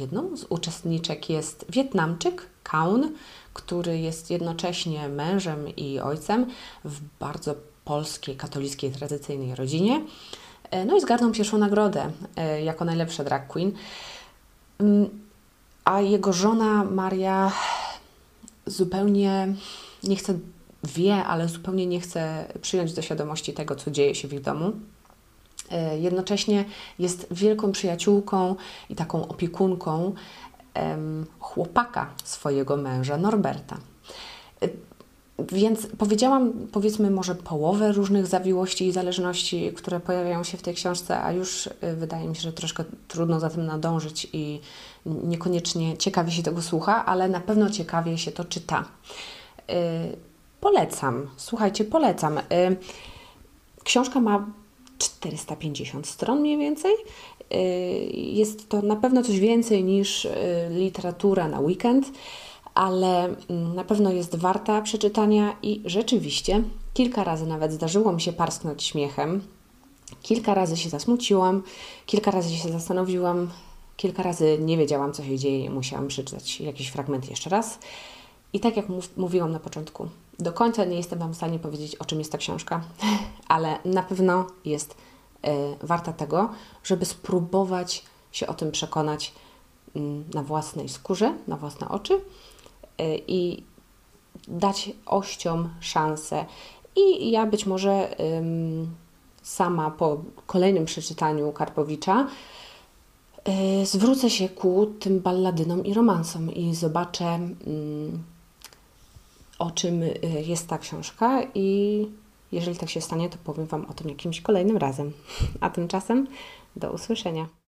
jedną z uczestniczek jest Wietnamczyk, Kaun, który jest jednocześnie mężem i ojcem w bardzo polskiej, katolickiej, tradycyjnej rodzinie. No i zgarnął pierwszą nagrodę jako najlepsza drag queen. A jego żona Maria zupełnie nie chce, wie, ale zupełnie nie chce przyjąć do świadomości tego, co dzieje się w ich domu. E, jednocześnie jest wielką przyjaciółką i taką opiekunką chłopaka swojego męża, Norberta. E, więc powiedziałam, powiedzmy, może połowę różnych zawiłości i zależności, które pojawiają się w tej książce, a już y, wydaje mi się, że troszkę trudno za tym nadążyć i niekoniecznie ciekawie się tego słucha, ale na pewno ciekawie się to czyta. Polecam, słuchajcie, polecam. Książka ma 450 stron mniej więcej. Jest to na pewno coś więcej niż literatura na weekend ale mm, na pewno jest warta przeczytania i rzeczywiście kilka razy nawet zdarzyło mi się parsknąć śmiechem. Kilka razy się zasmuciłam, kilka razy się zastanowiłam, kilka razy nie wiedziałam, co się dzieje musiałam przeczytać jakiś fragment jeszcze raz. I tak jak mów, mówiłam na początku, do końca nie jestem Wam w stanie powiedzieć, o czym jest ta książka, ale na pewno jest y, warta tego, żeby spróbować się o tym przekonać y, na własnej skórze, na własne oczy Y, i dać ościom szansę. I ja być może sama po kolejnym przeczytaniu Karpowicza y, zwrócę się ku tym balladynom i romansom i zobaczę, o czym y, jest ta książka i jeżeli tak się stanie, to powiem Wam o tym jakimś kolejnym razem. A tymczasem do usłyszenia.